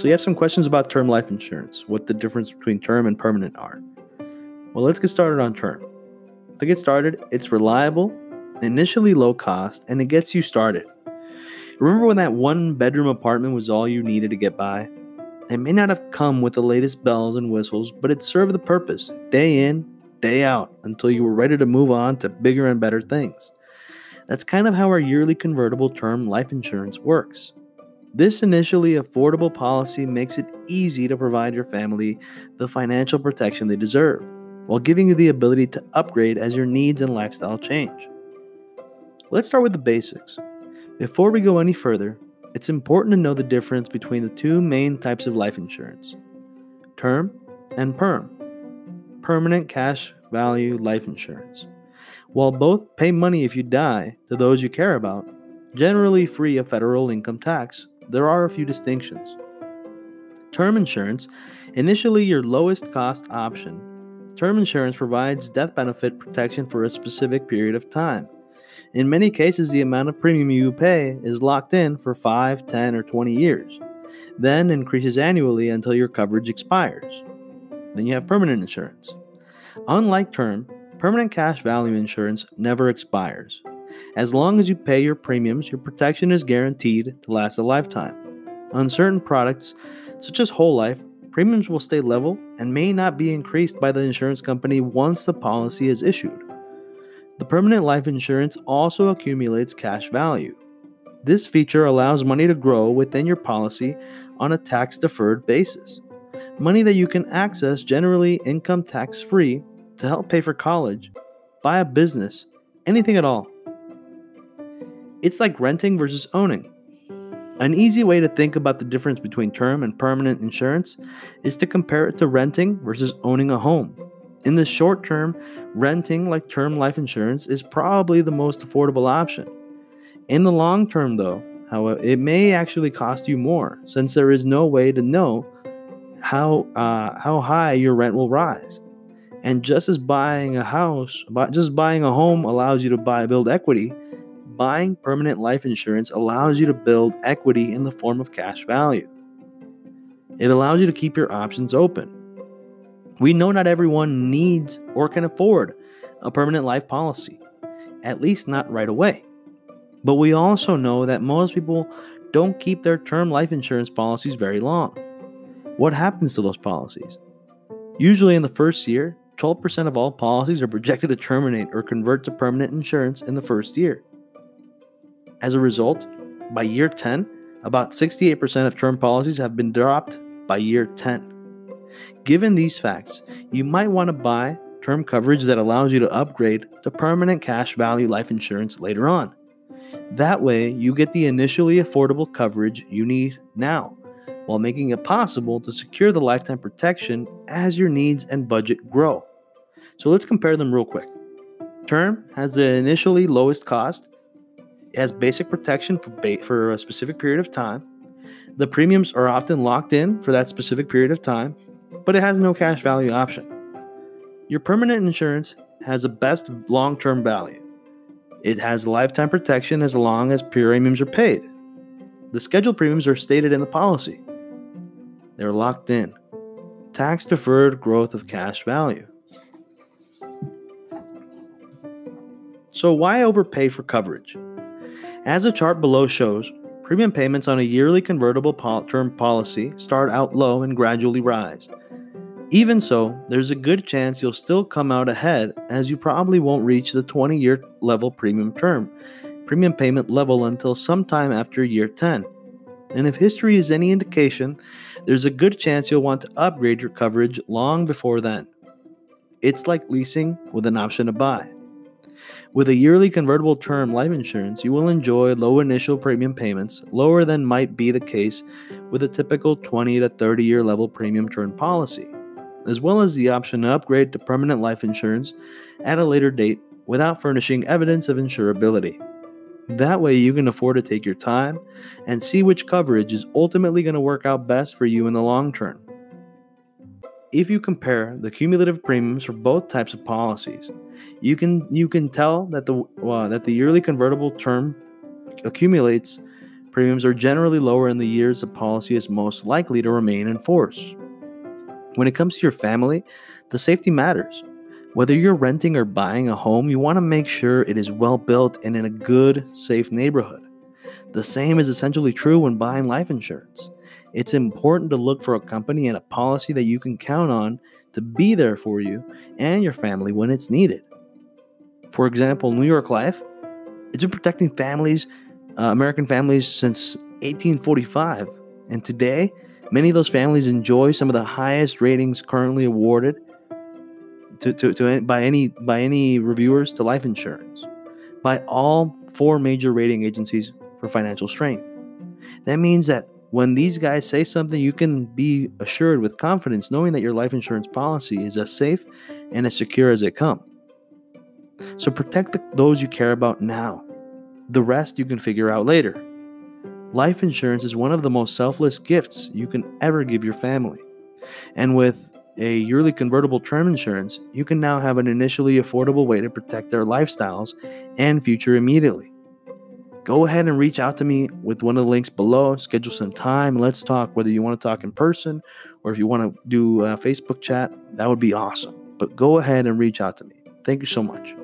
So you have some questions about term life insurance, what the difference between term and permanent are. Well, let's get started on term. To get started, it's reliable, initially low cost, and it gets you started. Remember when that one bedroom apartment was all you needed to get by? It may not have come with the latest bells and whistles, but it served the purpose day in, day out until you were ready to move on to bigger and better things. That's kind of how our yearly convertible term life insurance works. This initially affordable policy makes it easy to provide your family the financial protection they deserve, while giving you the ability to upgrade as your needs and lifestyle change. Let's start with the basics. Before we go any further, it's important to know the difference between the two main types of life insurance term and perm. Permanent cash value life insurance. While both pay money if you die to those you care about, generally free of federal income tax, there are a few distinctions. Term insurance, initially your lowest cost option. Term insurance provides death benefit protection for a specific period of time. In many cases, the amount of premium you pay is locked in for 5, 10, or 20 years, then increases annually until your coverage expires. Then you have permanent insurance. Unlike term, permanent cash value insurance never expires. As long as you pay your premiums, your protection is guaranteed to last a lifetime. On certain products, such as whole life, premiums will stay level and may not be increased by the insurance company once the policy is issued. The permanent life insurance also accumulates cash value. This feature allows money to grow within your policy on a tax deferred basis. Money that you can access generally income tax free to help pay for college, buy a business, anything at all. It's like renting versus owning. An easy way to think about the difference between term and permanent insurance is to compare it to renting versus owning a home. In the short term, renting like term life insurance is probably the most affordable option. In the long term, though, however, it may actually cost you more since there is no way to know how uh, how high your rent will rise. And just as buying a house, just buying a home allows you to buy build equity, buying permanent life insurance allows you to build equity in the form of cash value. It allows you to keep your options open we know not everyone needs or can afford a permanent life policy, at least not right away. But we also know that most people don't keep their term life insurance policies very long. What happens to those policies? Usually, in the first year, 12% of all policies are projected to terminate or convert to permanent insurance in the first year. As a result, by year 10, about 68% of term policies have been dropped by year 10. Given these facts, you might want to buy term coverage that allows you to upgrade to permanent cash value life insurance later on. That way, you get the initially affordable coverage you need now, while making it possible to secure the lifetime protection as your needs and budget grow. So let's compare them real quick. Term has the initially lowest cost, has basic protection for, ba- for a specific period of time. The premiums are often locked in for that specific period of time, but it has no cash value option. Your permanent insurance has the best long term value. It has lifetime protection as long as premiums are paid. The scheduled premiums are stated in the policy. They're locked in. Tax deferred growth of cash value. So, why overpay for coverage? As the chart below shows, premium payments on a yearly convertible term policy start out low and gradually rise. Even so, there's a good chance you'll still come out ahead as you probably won't reach the 20 year level premium term, premium payment level until sometime after year 10. And if history is any indication, there's a good chance you'll want to upgrade your coverage long before then. It's like leasing with an option to buy. With a yearly convertible term life insurance, you will enjoy low initial premium payments, lower than might be the case with a typical 20 to 30 year level premium term policy as well as the option to upgrade to permanent life insurance at a later date without furnishing evidence of insurability. That way, you can afford to take your time and see which coverage is ultimately going to work out best for you in the long term. If you compare the cumulative premiums for both types of policies, you can you can tell that the uh, that the yearly convertible term accumulates premiums are generally lower in the years the policy is most likely to remain in force. When it comes to your family, the safety matters. Whether you're renting or buying a home, you want to make sure it is well built and in a good, safe neighborhood. The same is essentially true when buying life insurance. It's important to look for a company and a policy that you can count on to be there for you and your family when it's needed. For example, New York Life, it's been protecting families, uh, American families, since 1845. And today, many of those families enjoy some of the highest ratings currently awarded to, to, to by any by any reviewers to life insurance by all four major rating agencies for financial strength. That means that when these guys say something, you can be assured with confidence knowing that your life insurance policy is as safe and as secure as it come. So protect the, those you care about now. The rest you can figure out later. Life insurance is one of the most selfless gifts you can ever give your family. And with a yearly convertible term insurance, you can now have an initially affordable way to protect their lifestyles and future immediately. Go ahead and reach out to me with one of the links below. Schedule some time. Let's talk, whether you want to talk in person or if you want to do a Facebook chat, that would be awesome. But go ahead and reach out to me. Thank you so much.